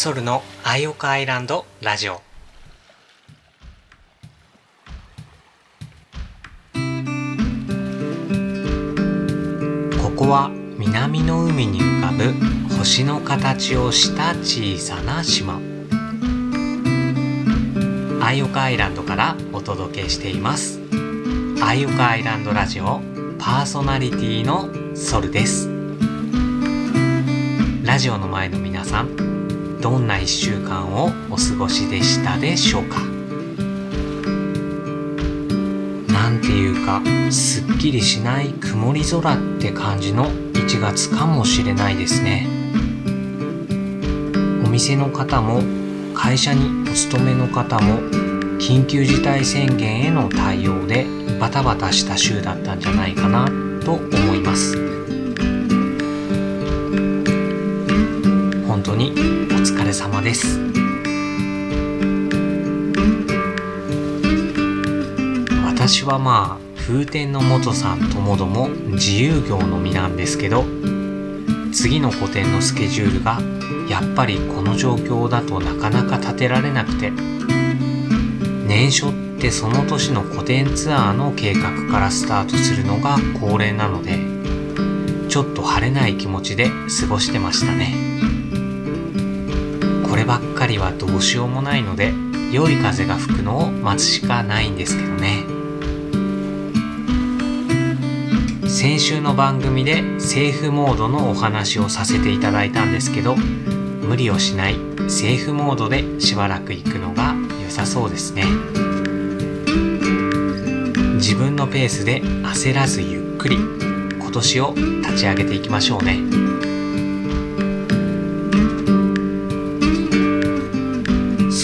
ソルのアイオカアイランドラジオ。ここは南の海に浮かぶ星の形をした小さな島。アイオカアイランドからお届けしています。アイオカアイランドラジオパーソナリティのソルです。ラジオの前の皆さんどんな1週間をお過ごしでしたでしょうか？なんていうかすっきりしない曇り空って感じの1月かもしれないですね。お店の方も会社にお勤めの方も緊急事態宣言への対応でバタバタした週だったんじゃないかなと思います。です。私はまあ風天の元さんともども自由業の身なんですけど次の個展のスケジュールがやっぱりこの状況だとなかなか立てられなくて年初ってその年の個展ツアーの計画からスタートするのが恒例なのでちょっと晴れない気持ちで過ごしてましたね。ばっかりはどうしようもないので良い風が吹くのを待つしかないんですけどね。先週の番組でセーフモードのお話をさせていただいたんですけど無理をしないセーフモードでしばらく行くのが良さそうですね。自分のペースで焦らずゆっくり今年を立ち上げていきましょうね。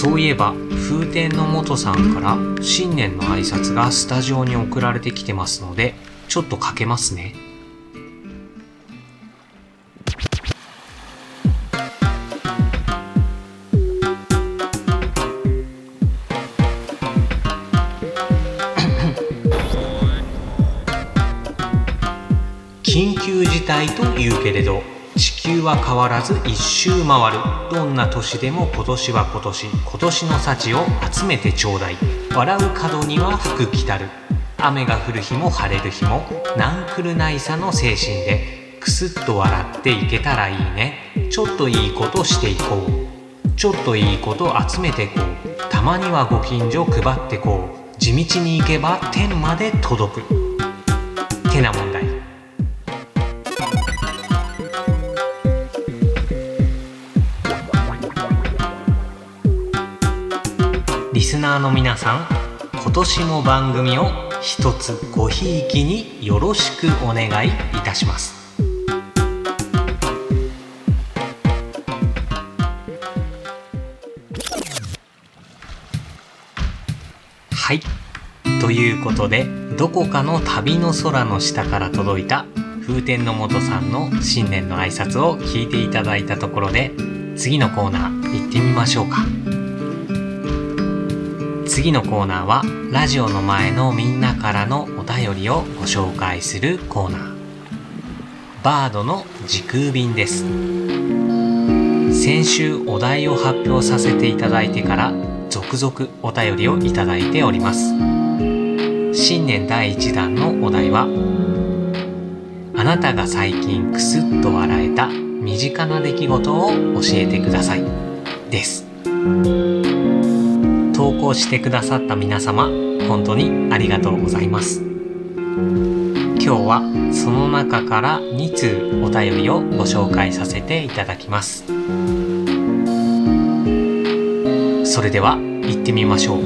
そういえば風天の元さんから新年の挨拶がスタジオに送られてきてますのでちょっとかけますね。緊急事態というけれど地球は変わらず一周回る。どんな年でも今年は今年。今年の幸を集めてちょうだい。笑う角には福来たる。雨が降る日も晴れる日も。なんくるないさの精神で。くすっと笑っていけたらいいね。ちょっといいことしていこう。ちょっといいこと集めてこう。たまにはご近所配ってこう。地道に行けば天まで届く。てな問題リスナーの皆さん今年も番組を一つごひいきによろしくお願いいたします。はい。ということでどこかの旅の空の下から届いた風天の元さんの新年の挨拶を聞いていただいたところで次のコーナー行ってみましょうか。次のコーナーはラジオの前のみんなからのお便りをご紹介するコーナー。バードの時空便です。先週お題を発表させていただいてから続々お便りをいただいております。新年第1弾のお題はあなたが最近クスッと笑えた身近な出来事を教えてくださいです。投稿してくださった皆様本当にありがとうございます。今日はその中から2通お便りをご紹介させていただきます。それでは行ってみましょう。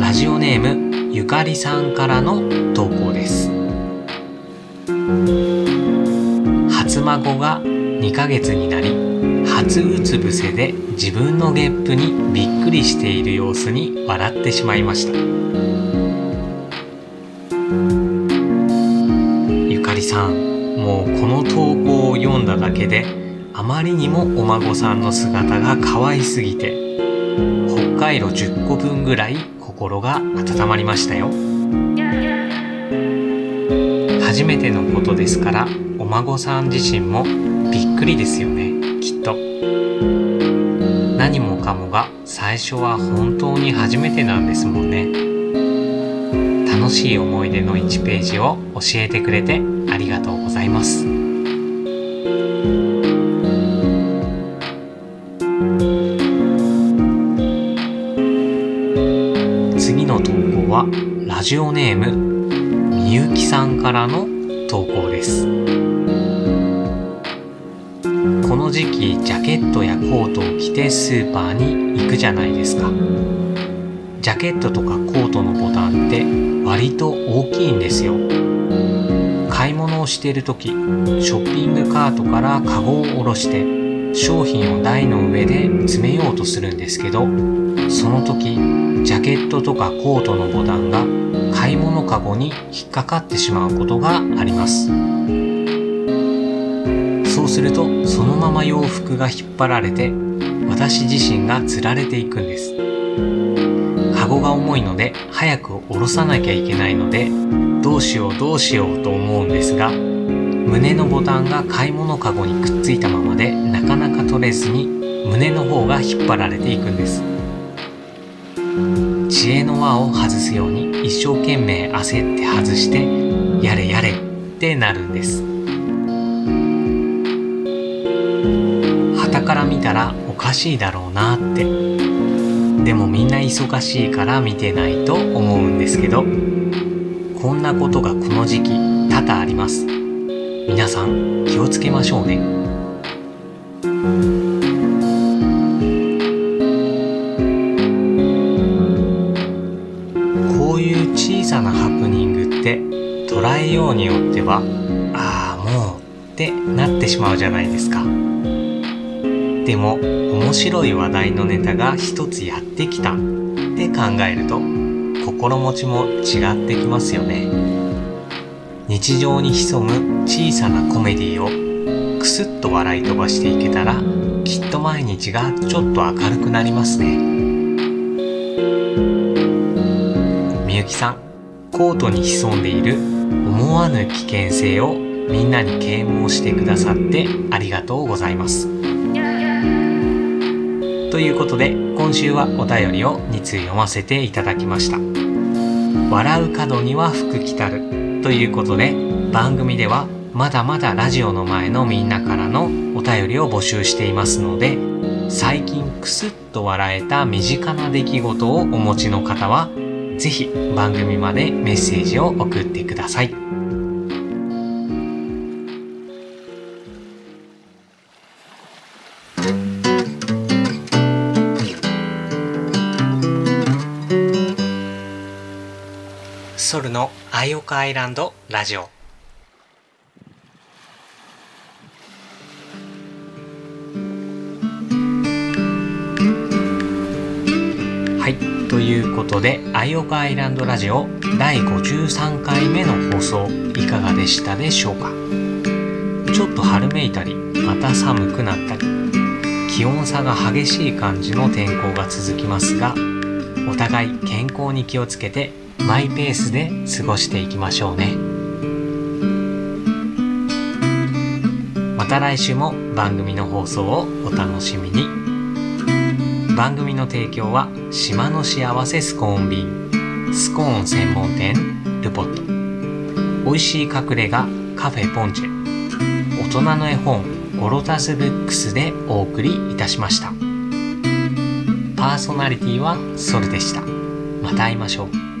ラジオネームゆかりさんからの投稿です。初孫が2ヶ月になり初うつ伏せで自分のゲップにびっくりしている様子に笑ってしまいました。ゆかりさんもうこの投稿を読んだだけであまりにもお孫さんの姿が可愛すぎて北海道10個分ぐらい心が温まりましたよ。初めてのことですからお孫さん自身もびっくりですよね。最初は本当に初めてなんですもんね。楽しい思い出の1ページを教えてくれてありがとうございます。次の投稿はラジオネームみゆきさんからの投稿です。この時期ジャケットやコートを着てスーパーに行くじゃないですか。ジャケットとかコートのボタンって割と大きいんですよ。買い物をしている時ショッピングカートからカゴを下ろして商品を台の上で詰めようとするんですけどその時ジャケットとかコートのボタンが買い物カゴに引っかかってしまうことがあります。するとそのまま洋服が引っ張られて私自身がつられていくんです。カゴが重いので早く下ろさなきゃいけないのでどうしようどうしようと思うんですが胸のボタンが買い物カゴにくっついたままでなかなか取れずに胸の方が引っ張られていくんです。知恵の輪を外すように一生懸命焦って外してやれやれってなるんです。から見たらおかしいだろうなって。でもみんな忙しいから見てないと思うんですけどこんなことがこの時期多々あります。皆さん気をつけましょうね。こういう小さなハプニングって捉えようによってはああもうってなってしまうじゃないですか。でも面白い話題のネタが一つやってきた。って考えると心持ちも違ってきますよね。日常に潜む小さなコメディをクスッと笑い飛ばしていけたらきっと毎日がちょっと明るくなりますね。みゆきさんコートに潜んでいる思わぬ危険性をみんなに啓蒙してくださってありがとうございます。ということで今週はお便りを2通読ませていただきました。笑う角には福来たる。ということで番組ではまだまだラジオの前のみんなからのお便りを募集していますので最近クスッと笑えた身近な出来事をお持ちの方はぜひ番組までメッセージを送ってください。ソルのアイオカアイランドラジオ。はいということでアイオカアイランドラジオ第53回目の放送いかがでしたでしょうか？ちょっと春めいたりまた寒くなったり気温差が激しい感じの天候が続きますがお互い健康に気をつけてマイペースで過ごしていきましょうね。また来週も番組の放送をお楽しみに。番組の提供は島の幸せスコーン便スコーン専門店ルポット。美味しい隠れ家カフェポンチェ。大人の絵本ゴロタスブックスでお送りいたしました。パーソナリティはソルでした。また会いましょう。